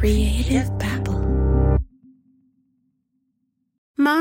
Creative Babble.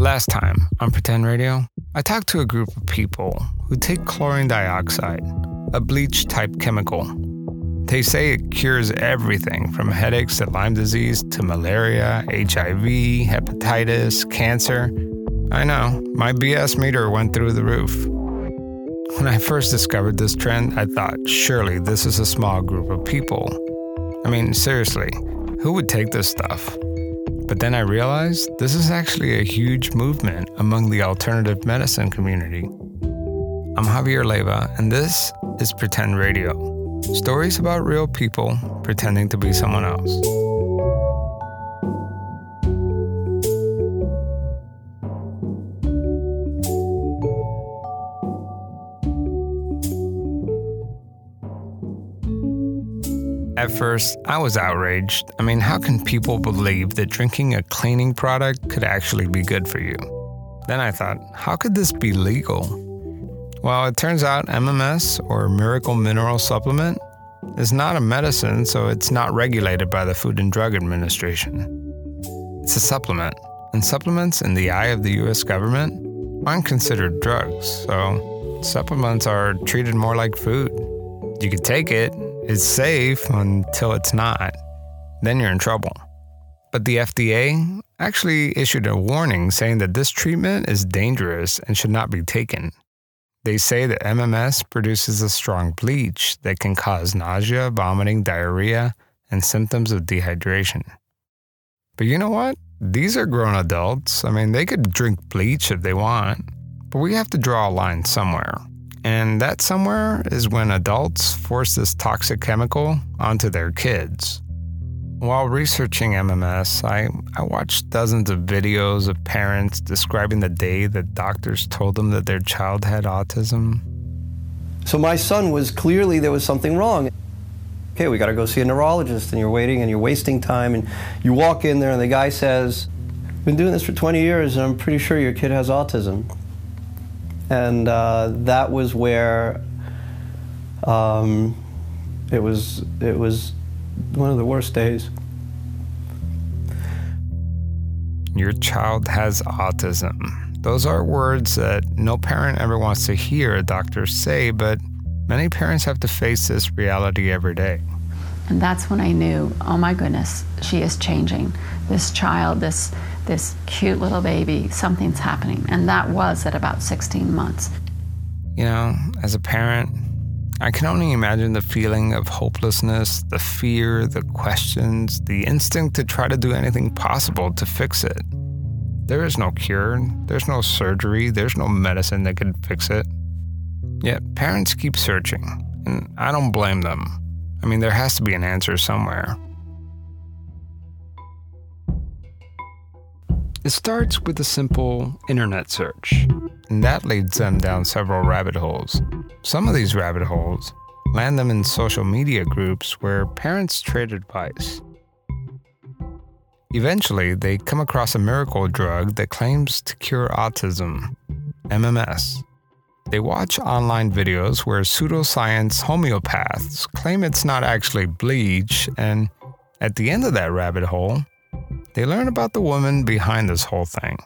Last time on Pretend Radio, I talked to a group of people who take chlorine dioxide, a bleach type chemical. They say it cures everything from headaches to Lyme disease to malaria, HIV, hepatitis, cancer. I know, my BS meter went through the roof. When I first discovered this trend, I thought, surely this is a small group of people. I mean, seriously, who would take this stuff? But then I realized this is actually a huge movement among the alternative medicine community. I'm Javier Leyva, and this is Pretend Radio stories about real people pretending to be someone else. At first, I was outraged. I mean, how can people believe that drinking a cleaning product could actually be good for you? Then I thought, how could this be legal? Well, it turns out MMS, or Miracle Mineral Supplement, is not a medicine, so it's not regulated by the Food and Drug Administration. It's a supplement, and supplements in the eye of the US government aren't considered drugs, so supplements are treated more like food. You could take it, it's safe until it's not. Then you're in trouble. But the FDA actually issued a warning saying that this treatment is dangerous and should not be taken. They say that MMS produces a strong bleach that can cause nausea, vomiting, diarrhea, and symptoms of dehydration. But you know what? These are grown adults. I mean, they could drink bleach if they want, but we have to draw a line somewhere. And that somewhere is when adults force this toxic chemical onto their kids. While researching MMS, I, I watched dozens of videos of parents describing the day that doctors told them that their child had autism. So my son was clearly there was something wrong. Okay, we got to go see a neurologist, and you're waiting and you're wasting time. And you walk in there, and the guy says, I've Been doing this for 20 years, and I'm pretty sure your kid has autism and uh, that was where um, it was it was one of the worst days. Your child has autism. Those are words that no parent ever wants to hear a doctor say, but many parents have to face this reality every day. And that's when I knew, oh my goodness, she is changing. This child, this this cute little baby, something's happening. And that was at about 16 months. You know, as a parent, I can only imagine the feeling of hopelessness, the fear, the questions, the instinct to try to do anything possible to fix it. There is no cure, there's no surgery, there's no medicine that could fix it. Yet parents keep searching, and I don't blame them. I mean, there has to be an answer somewhere. It starts with a simple internet search, and that leads them down several rabbit holes. Some of these rabbit holes land them in social media groups where parents trade advice. Eventually, they come across a miracle drug that claims to cure autism, MMS. They watch online videos where pseudoscience homeopaths claim it's not actually bleach, and at the end of that rabbit hole, they learn about the woman behind this whole thing.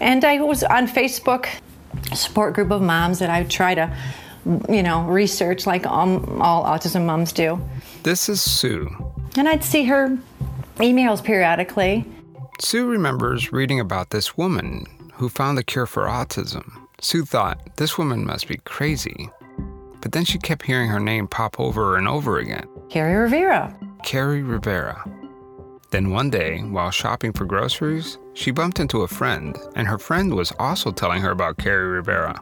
And I was on Facebook, support group of moms that I try to, you know, research like all, all autism moms do. This is Sue. And I'd see her emails periodically. Sue remembers reading about this woman who found the cure for autism. Sue thought, this woman must be crazy. But then she kept hearing her name pop over and over again Kerri Rivera. Kerri Rivera. Then one day, while shopping for groceries, she bumped into a friend, and her friend was also telling her about Kerri Rivera.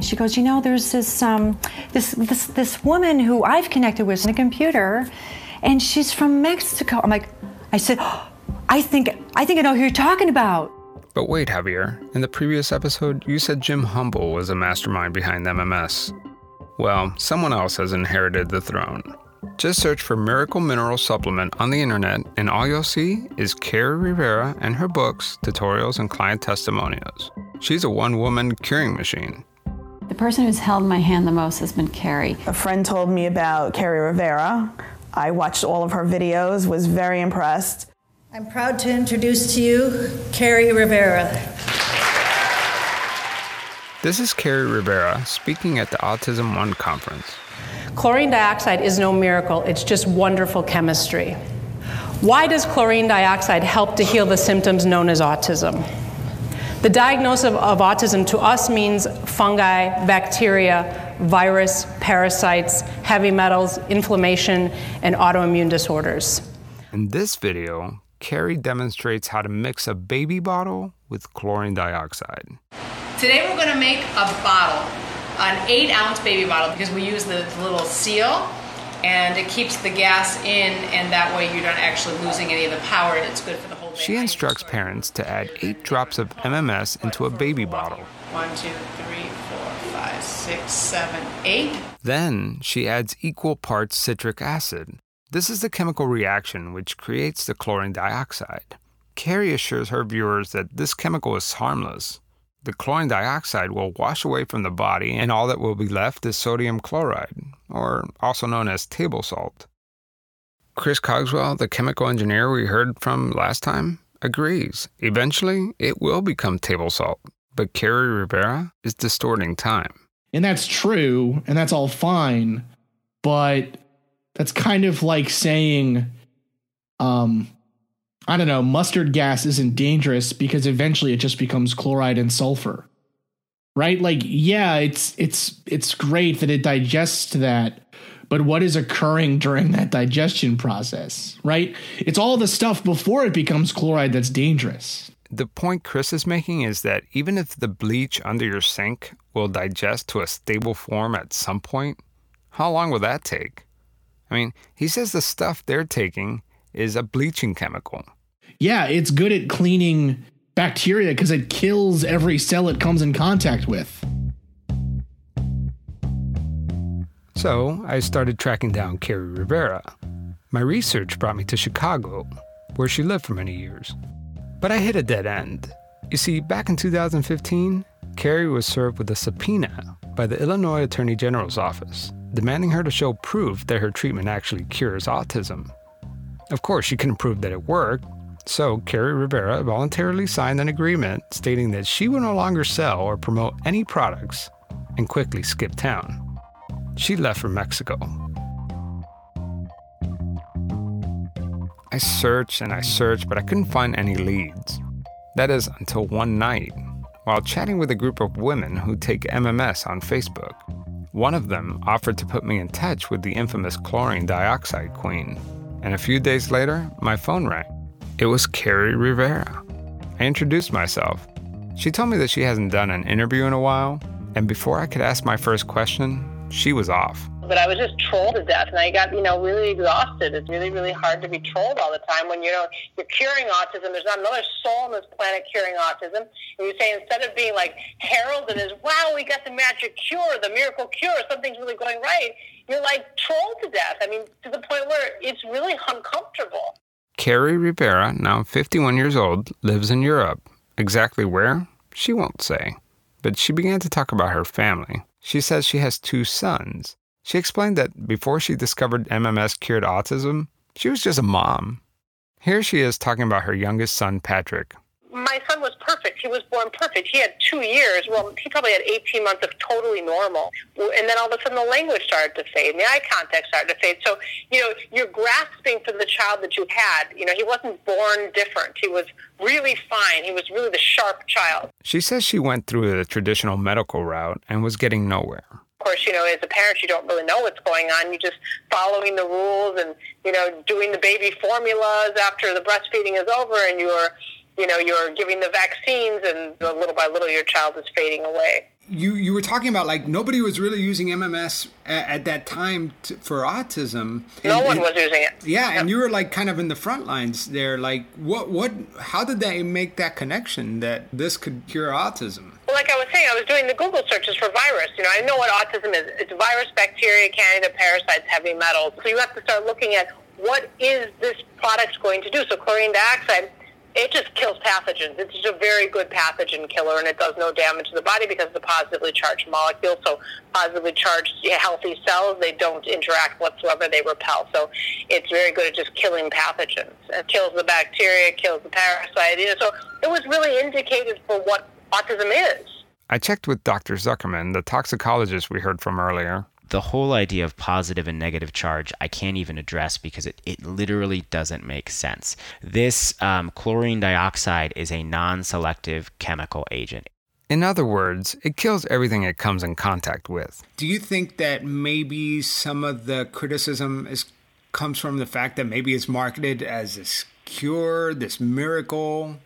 She goes, you know, there's this um, this this this woman who I've connected with on the computer, and she's from Mexico. I'm like, I said, oh, I think I think I know who you're talking about. But wait, Javier, in the previous episode, you said Jim Humble was a mastermind behind MMS. Well, someone else has inherited the throne. Just search for Miracle Mineral Supplement on the internet, and all you'll see is Kerri Rivera and her books, tutorials, and client testimonials. She's a one woman curing machine. The person who's held my hand the most has been Kerri. A friend told me about Kerri Rivera. I watched all of her videos, was very impressed. I'm proud to introduce to you Kerri Rivera. This is Kerri Rivera speaking at the Autism One conference. Chlorine dioxide is no miracle, it's just wonderful chemistry. Why does chlorine dioxide help to heal the symptoms known as autism? The diagnosis of, of autism to us means fungi, bacteria, virus, parasites, heavy metals, inflammation, and autoimmune disorders. In this video, Kerri demonstrates how to mix a baby bottle with chlorine dioxide. Today we're going to make a bottle, an eight ounce baby bottle, because we use the little seal and it keeps the gas in, and that way you're not actually losing any of the power, and it's good for the whole She instructs parents to add eight drops of MMS into a baby bottle. One, two, three, four, five, six, seven, eight. Then she adds equal parts citric acid. This is the chemical reaction which creates the chlorine dioxide. Kerri assures her viewers that this chemical is harmless. The chlorine dioxide will wash away from the body, and all that will be left is sodium chloride, or also known as table salt. Chris Cogswell, the chemical engineer we heard from last time, agrees. Eventually, it will become table salt, but Kerri Rivera is distorting time. And that's true, and that's all fine, but that's kind of like saying, um, I don't know, mustard gas isn't dangerous because eventually it just becomes chloride and sulfur. Right? Like, yeah, it's it's it's great that it digests that, but what is occurring during that digestion process? Right? It's all the stuff before it becomes chloride that's dangerous. The point Chris is making is that even if the bleach under your sink will digest to a stable form at some point, how long will that take? I mean, he says the stuff they're taking is a bleaching chemical. Yeah, it's good at cleaning bacteria because it kills every cell it comes in contact with. So I started tracking down Kerri Rivera. My research brought me to Chicago, where she lived for many years. But I hit a dead end. You see, back in 2015, Kerri was served with a subpoena by the Illinois Attorney General's office, demanding her to show proof that her treatment actually cures autism. Of course, she couldn't prove that it worked, so Kerri Rivera voluntarily signed an agreement stating that she would no longer sell or promote any products and quickly skipped town. She left for Mexico. I searched and I searched, but I couldn't find any leads. That is until one night, while chatting with a group of women who take MMS on Facebook. One of them offered to put me in touch with the infamous chlorine dioxide queen, and a few days later, my phone rang. It was Kerri Rivera. I introduced myself. She told me that she hasn't done an interview in a while, and before I could ask my first question, she was off. But I was just trolled to death, and I got, you know, really exhausted. It's really, really hard to be trolled all the time when you know you're curing autism. There's not another soul on this planet curing autism, and you say instead of being like heralded as, "Wow, we got the magic cure, the miracle cure, something's really going right," you're like trolled to death. I mean, to the point where it's really uncomfortable. Kerri Rivera, now 51 years old, lives in Europe. Exactly where? She won't say. But she began to talk about her family. She says she has two sons. She explained that before she discovered MMS cured autism, she was just a mom. Here she is talking about her youngest son, Patrick. My son was perfect. He was born perfect. He had two years. Well, he probably had 18 months of totally normal. And then all of a sudden the language started to fade and the eye contact started to fade. So, you know, you're grasping for the child that you had. You know, he wasn't born different. He was really fine. He was really the sharp child. She says she went through the traditional medical route and was getting nowhere. Of course, you know, as a parent, you don't really know what's going on. You're just following the rules and, you know, doing the baby formulas after the breastfeeding is over and you're, you know, you're giving the vaccines and little by little your child is fading away. you you were talking about like nobody was really using MMS at, at that time to, for autism. No one and- was using it. Yeah, and you were like kind of in the front lines there. Like, what what? How did they make that connection that this could cure autism? Well, like I was saying, I was doing the Google searches for virus. You know, I know what autism is. It's virus, bacteria, candida, parasites, heavy metals. So you have to start looking at what is this product going to do. So chlorine dioxide, it just kills pathogens. It's just a very good pathogen killer, and it does no damage to the body because a positively charged molecule. So positively charged healthy cells, they don't interact whatsoever. They repel. So it's very good at just killing pathogens. It kills the bacteria, kills the parasite. You know, so it was really indicated for what autism is. I checked with Dr. Zuckerman, the toxicologist we heard from earlier. The whole idea of positive and negative charge, I can't even address because it, it literally doesn't make sense. This um, chlorine dioxide is a non selective chemical agent. In other words, it kills everything it comes in contact with. Do you think that maybe some of the criticism is comes from the fact that maybe it's marketed as this cure, this miracle?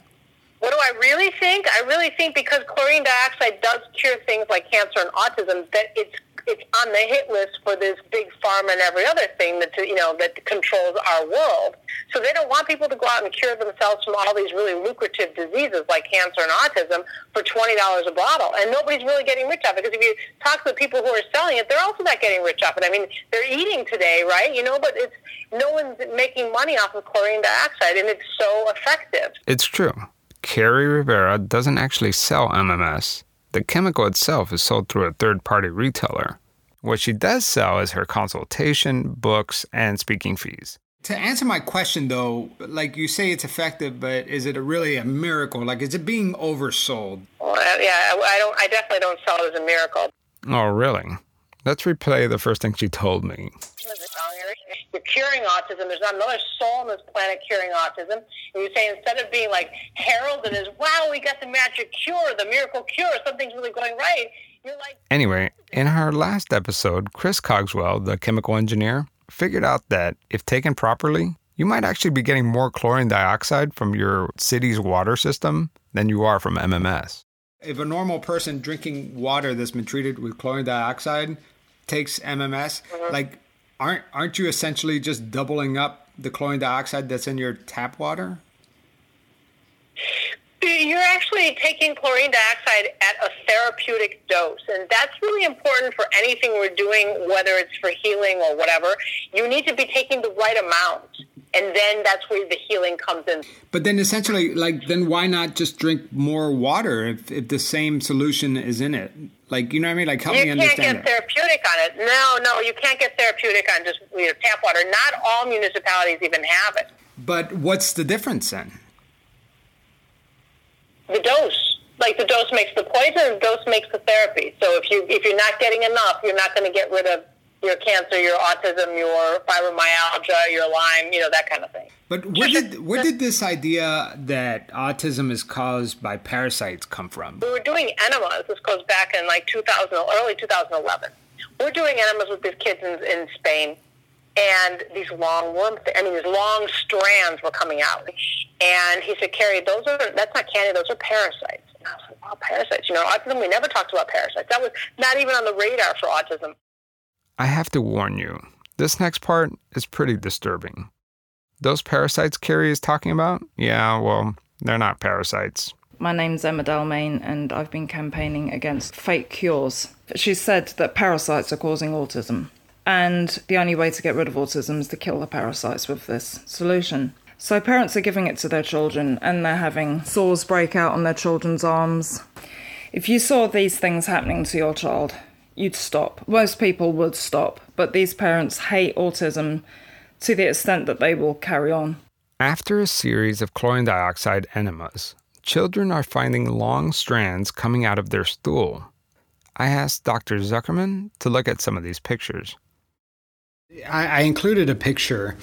What do I really think? I really think because chlorine dioxide does cure things like cancer and autism, that it's it's on the hit list for this big pharma and every other thing that you know that controls our world. So they don't want people to go out and cure themselves from all these really lucrative diseases like cancer and autism for twenty dollars a bottle, and nobody's really getting rich off it. Because if you talk to the people who are selling it, they're also not getting rich off it. I mean, they're eating today, right? You know, but it's no one's making money off of chlorine dioxide, and it's so effective. It's true. Kerri Rivera doesn't actually sell MMS. The chemical itself is sold through a third party retailer. What she does sell is her consultation, books, and speaking fees. To answer my question, though, like you say, it's effective, but is it a really a miracle? Like, is it being oversold? Well, yeah, I I don't. I definitely don't sell it as a miracle. Oh, really? Let's replay the first thing she told me. You're curing autism. There's not another soul on this planet curing autism. And you say instead of being like heralded as, wow, we got the magic cure, the miracle cure, something's really going right, you're like, Anyway, in her last episode, Chris Cogswell, the chemical engineer, figured out that if taken properly, you might actually be getting more chlorine dioxide from your city's water system than you are from MMS. If a normal person drinking water that's been treated with chlorine dioxide takes MMS, mm-hmm. like, aren't aren't you essentially just doubling up the chlorine dioxide that's in your tap water? You're actually taking chlorine dioxide at a therapeutic dose, and that's really important for anything we're doing, whether it's for healing or whatever. You need to be taking the right amount, and then that's where the healing comes in. But then essentially, like, then why not just drink more water if, if the same solution is in it? Like, you know what I mean? Like, help you me understand. You can't get that. therapeutic on it. No, no, you can't get therapeutic on just you know, tap water. Not all municipalities even have it. But what's the difference then? The dose, like the dose makes the poison, the dose makes the therapy. So if you if you're not getting enough, you're not going to get rid of your cancer, your autism, your fibromyalgia, your Lyme, you know that kind of thing. But where did where did this idea that autism is caused by parasites come from? We were doing enemas. This goes back in like 2000, early 2011. We're doing enemas with these kids in, in Spain, and these long worm, I mean, these long strands were coming out. And he said, Kerri, those are that's not candy, those are parasites. And I was like, wow, parasites. You know, autism. We never talked about parasites. That was not even on the radar for autism. I have to warn you, this next part is pretty disturbing. Those parasites Kerri is talking about? Yeah, well, they're not parasites. My name's Emma Dalmayne, and I've been campaigning against fake cures. She said that parasites are causing autism, and the only way to get rid of autism is to kill the parasites with this solution. So, parents are giving it to their children, and they're having sores break out on their children's arms. If you saw these things happening to your child, you'd stop. Most people would stop, but these parents hate autism to the extent that they will carry on. After a series of chlorine dioxide enemas, children are finding long strands coming out of their stool. I asked Dr. Zuckerman to look at some of these pictures. I, I included a picture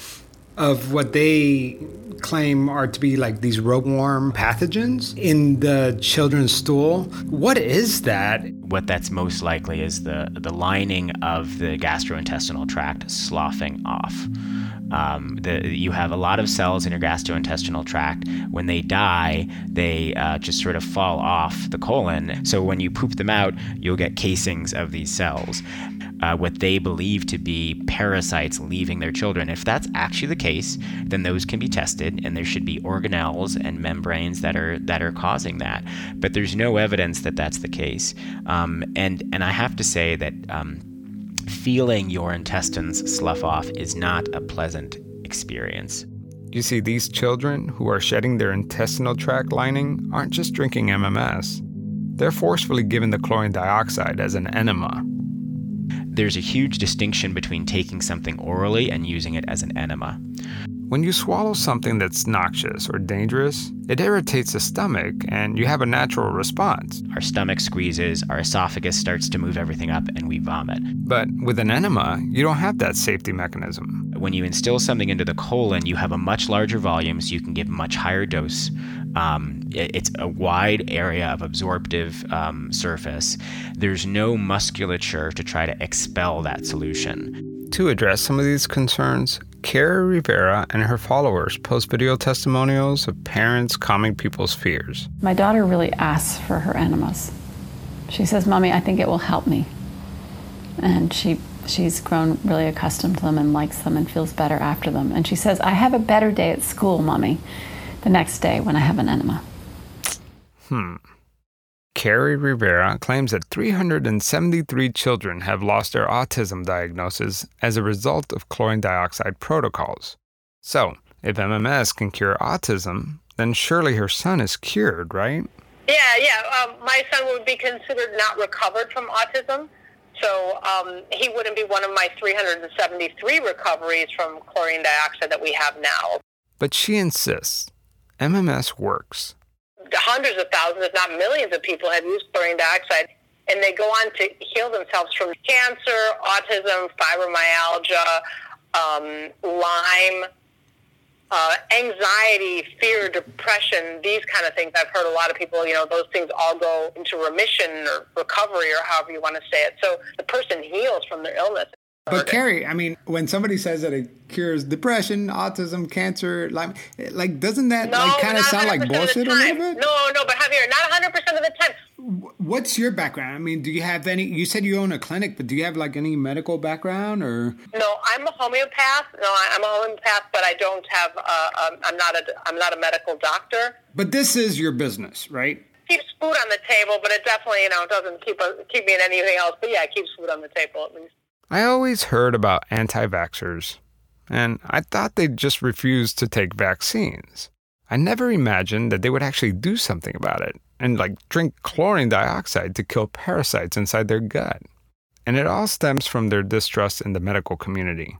of what they claim are to be like these ropeworm pathogens in the children's stool. What is that? What that's most likely is the, the lining of the gastrointestinal tract sloughing off. Um, the, you have a lot of cells in your gastrointestinal tract. When they die, they uh, just sort of fall off the colon. So when you poop them out, you'll get casings of these cells. Uh, what they believe to be parasites leaving their children. If that's actually the case, then those can be tested, and there should be organelles and membranes that are that are causing that. But there's no evidence that that's the case. Um, and and I have to say that um, feeling your intestines slough off is not a pleasant experience. You see, these children who are shedding their intestinal tract lining aren't just drinking MMS. They're forcefully given the chlorine dioxide as an enema. There's a huge distinction between taking something orally and using it as an enema. When you swallow something that's noxious or dangerous, it irritates the stomach and you have a natural response. Our stomach squeezes, our esophagus starts to move everything up, and we vomit. But with an enema, you don't have that safety mechanism. When you instill something into the colon, you have a much larger volume, so you can give a much higher dose. Um, it's a wide area of absorptive um, surface. There's no musculature to try to expel that solution. To address some of these concerns, Kerri Rivera and her followers post video testimonials of parents calming people's fears. My daughter really asks for her enemas. She says, Mommy, I think it will help me. And she she's grown really accustomed to them and likes them and feels better after them. And she says, I have a better day at school, Mommy, the next day when I have an enema. Hmm. Kerri Rivera claims that 373 children have lost their autism diagnosis as a result of chlorine dioxide protocols. So, if MMS can cure autism, then surely her son is cured, right? Yeah, yeah. Um, my son would be considered not recovered from autism. So um, he wouldn't be one of my 373 recoveries from chlorine dioxide that we have now. But she insists MMS works hundreds of thousands, if not millions of people have used chlorine dioxide and they go on to heal themselves from cancer, autism, fibromyalgia, um, Lyme, uh, anxiety, fear, depression, these kind of things. I've heard a lot of people, you know, those things all go into remission or recovery or however you want to say it. So the person heals from their illness. But Kerri, I mean, when somebody says that it cures depression, autism, cancer, like, like doesn't that no, like kind of sound like bullshit a little bit? No, no, but Javier, not 100 percent of the time. What's your background? I mean, do you have any? You said you own a clinic, but do you have like any medical background or? No, I'm a homeopath. No, I'm a homeopath, but I don't have. Uh, um, I'm not a. I'm not a medical doctor. But this is your business, right? Keeps food on the table, but it definitely, you know, doesn't keep a, keep me in anything else. But yeah, it keeps food on the table at least. I always heard about anti vaxxers, and I thought they'd just refuse to take vaccines. I never imagined that they would actually do something about it and like drink chlorine dioxide to kill parasites inside their gut. And it all stems from their distrust in the medical community.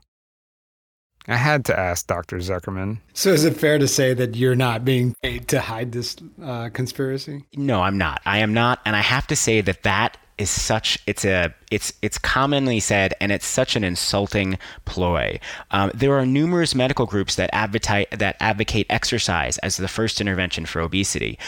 I had to ask Dr. Zuckerman. So, is it fair to say that you're not being paid to hide this uh, conspiracy? No, I'm not. I am not. And I have to say that that is such it's a it's it's commonly said and it's such an insulting ploy. Um, there are numerous medical groups that advocate that advocate exercise as the first intervention for obesity.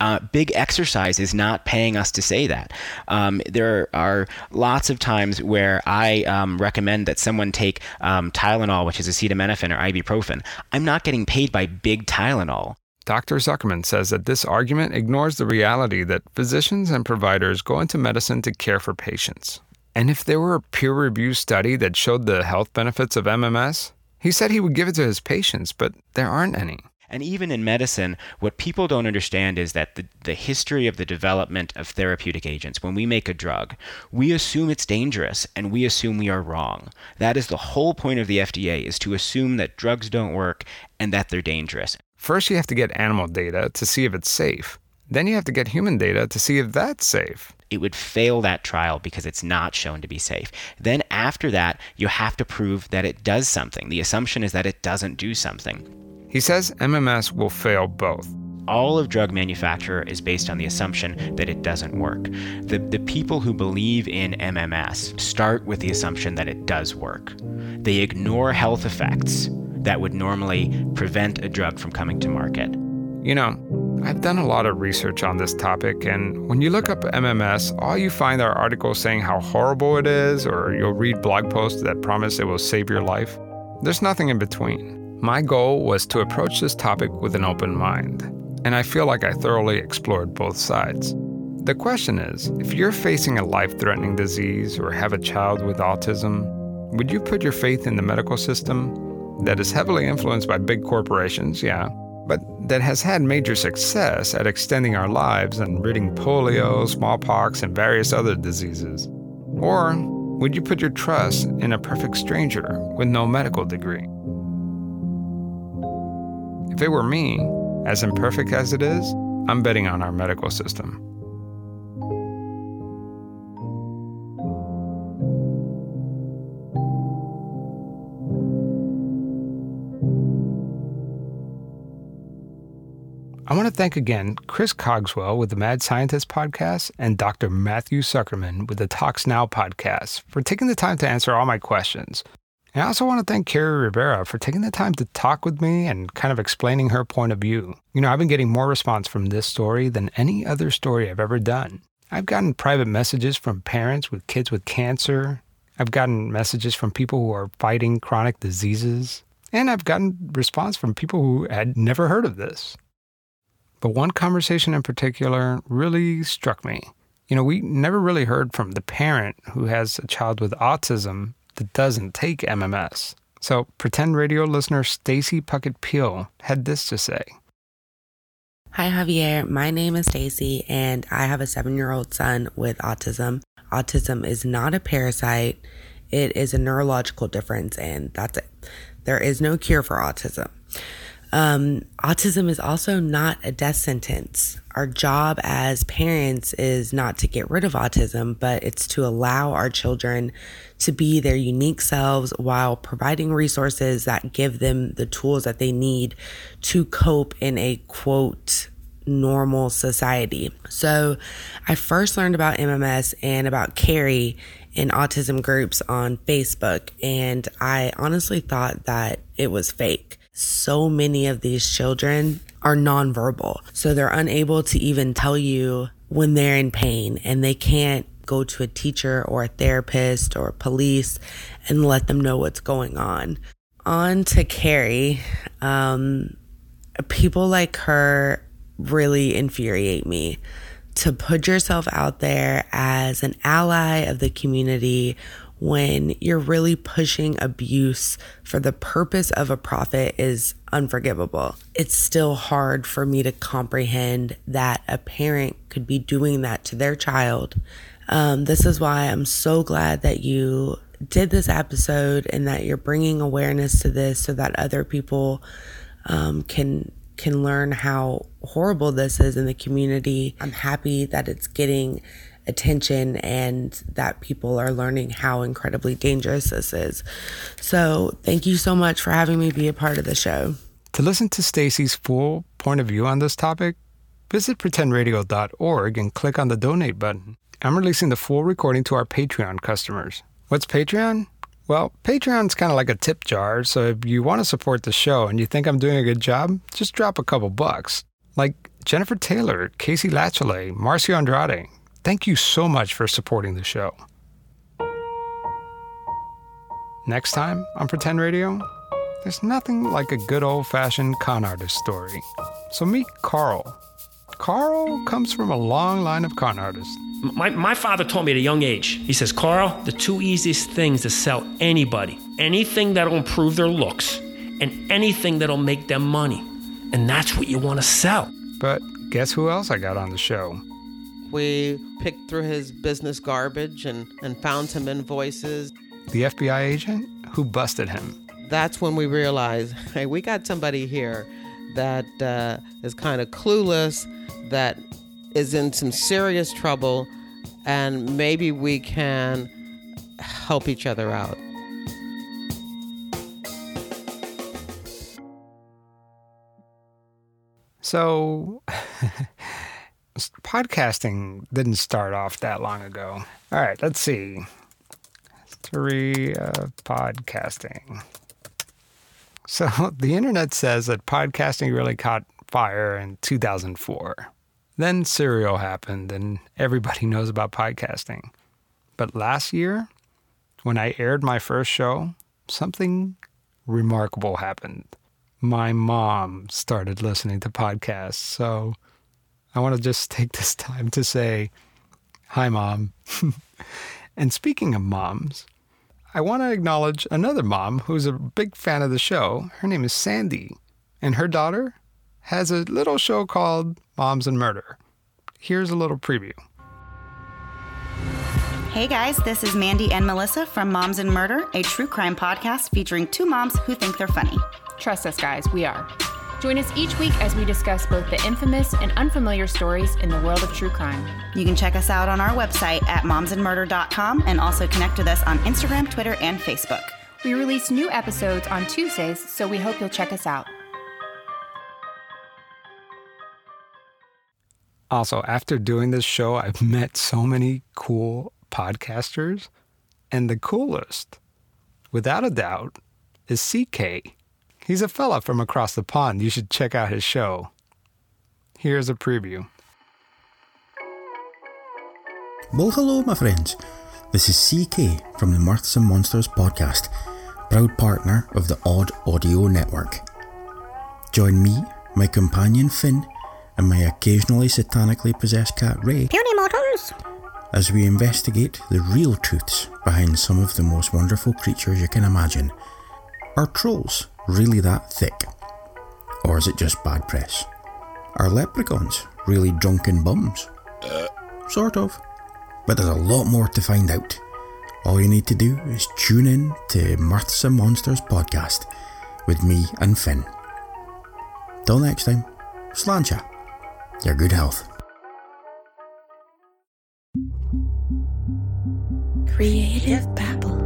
Uh, big exercise is not paying us to say that. Um, there are lots of times where I um, recommend that someone take um, Tylenol, which is acetaminophen or ibuprofen. I'm not getting paid by big Tylenol. Dr. Zuckerman says that this argument ignores the reality that physicians and providers go into medicine to care for patients. And if there were a peer reviewed study that showed the health benefits of MMS, he said he would give it to his patients, but there aren't any. And even in medicine, what people don't understand is that the, the history of the development of therapeutic agents, when we make a drug, we assume it's dangerous and we assume we are wrong. That is the whole point of the FDA is to assume that drugs don't work and that they're dangerous. First, you have to get animal data to see if it's safe. Then you have to get human data to see if that's safe. It would fail that trial because it's not shown to be safe. Then, after that, you have to prove that it does something. The assumption is that it doesn't do something. He says MMS will fail both. All of drug manufacture is based on the assumption that it doesn't work. The, the people who believe in MMS start with the assumption that it does work. They ignore health effects that would normally prevent a drug from coming to market. You know, I've done a lot of research on this topic, and when you look up MMS, all you find are articles saying how horrible it is, or you'll read blog posts that promise it will save your life. There's nothing in between. My goal was to approach this topic with an open mind, and I feel like I thoroughly explored both sides. The question is if you're facing a life threatening disease or have a child with autism, would you put your faith in the medical system that is heavily influenced by big corporations, yeah, but that has had major success at extending our lives and ridding polio, smallpox, and various other diseases? Or would you put your trust in a perfect stranger with no medical degree? If it were me, as imperfect as it is, I'm betting on our medical system. Thank again Chris Cogswell with the Mad Scientist podcast and Dr. Matthew Zuckerman with the Talks Now podcast for taking the time to answer all my questions. And I also want to thank Kerri Rivera for taking the time to talk with me and kind of explaining her point of view. You know, I've been getting more response from this story than any other story I've ever done. I've gotten private messages from parents with kids with cancer. I've gotten messages from people who are fighting chronic diseases. And I've gotten response from people who had never heard of this. But one conversation in particular really struck me. You know, we never really heard from the parent who has a child with autism that doesn't take MMS. So, pretend radio listener Stacy Puckett Peel had this to say. Hi Javier, my name is Stacy and I have a 7-year-old son with autism. Autism is not a parasite. It is a neurological difference and that's it. There is no cure for autism. Um, autism is also not a death sentence. Our job as parents is not to get rid of autism, but it's to allow our children to be their unique selves while providing resources that give them the tools that they need to cope in a quote normal society. So I first learned about MMS and about Kerri in autism groups on Facebook, and I honestly thought that it was fake so many of these children are nonverbal. So they're unable to even tell you when they're in pain and they can't go to a teacher or a therapist or police and let them know what's going on. On to Kerri. Um, people like her really infuriate me. To put yourself out there as an ally of the community when you're really pushing abuse for the purpose of a profit is unforgivable. It's still hard for me to comprehend that a parent could be doing that to their child. Um, this is why I'm so glad that you did this episode and that you're bringing awareness to this so that other people um, can can learn how horrible this is in the community. I'm happy that it's getting attention and that people are learning how incredibly dangerous this is. So, thank you so much for having me be a part of the show. To listen to Stacy's full point of view on this topic, visit pretendradio.org and click on the donate button. I'm releasing the full recording to our Patreon customers. What's Patreon? Well, Patreon's kind of like a tip jar, so if you want to support the show and you think I'm doing a good job, just drop a couple bucks. Like Jennifer Taylor, Casey Lachelet, Marcio Andrade, Thank you so much for supporting the show. Next time on Pretend Radio, there's nothing like a good old fashioned con artist story. So meet Carl. Carl comes from a long line of con artists. My, my father told me at a young age, he says, Carl, the two easiest things to sell anybody anything that'll improve their looks and anything that'll make them money. And that's what you want to sell. But guess who else I got on the show? We picked through his business garbage and, and found some invoices. The FBI agent who busted him. That's when we realized hey, we got somebody here that uh, is kind of clueless, that is in some serious trouble, and maybe we can help each other out. So. podcasting didn't start off that long ago. All right, let's see. History of podcasting. So the internet says that podcasting really caught fire in 2004. Then Serial happened, and everybody knows about podcasting. But last year, when I aired my first show, something remarkable happened. My mom started listening to podcasts. So I want to just take this time to say, Hi, Mom. and speaking of moms, I want to acknowledge another mom who's a big fan of the show. Her name is Sandy, and her daughter has a little show called Moms and Murder. Here's a little preview. Hey guys, this is Mandy and Melissa from Moms and Murder, a true crime podcast featuring two moms who think they're funny. Trust us, guys, we are. Join us each week as we discuss both the infamous and unfamiliar stories in the world of true crime. You can check us out on our website at momsandmurder.com and also connect with us on Instagram, Twitter, and Facebook. We release new episodes on Tuesdays, so we hope you'll check us out. Also, after doing this show, I've met so many cool podcasters, and the coolest, without a doubt, is CK. He's a fella from across the pond. You should check out his show. Here's a preview. Well, hello, my friends. This is CK from the Mirths and Monsters podcast, proud partner of the Odd Audio Network. Join me, my companion Finn, and my occasionally satanically possessed cat Ray Puny Motors! as we investigate the real truths behind some of the most wonderful creatures you can imagine. Are trolls really that thick? Or is it just bad press? Are leprechauns really drunken bums? Uh. Sort of. But there's a lot more to find out. All you need to do is tune in to Mirths and Monsters podcast with me and Finn. Till next time, slancha. Your good health. Creative back.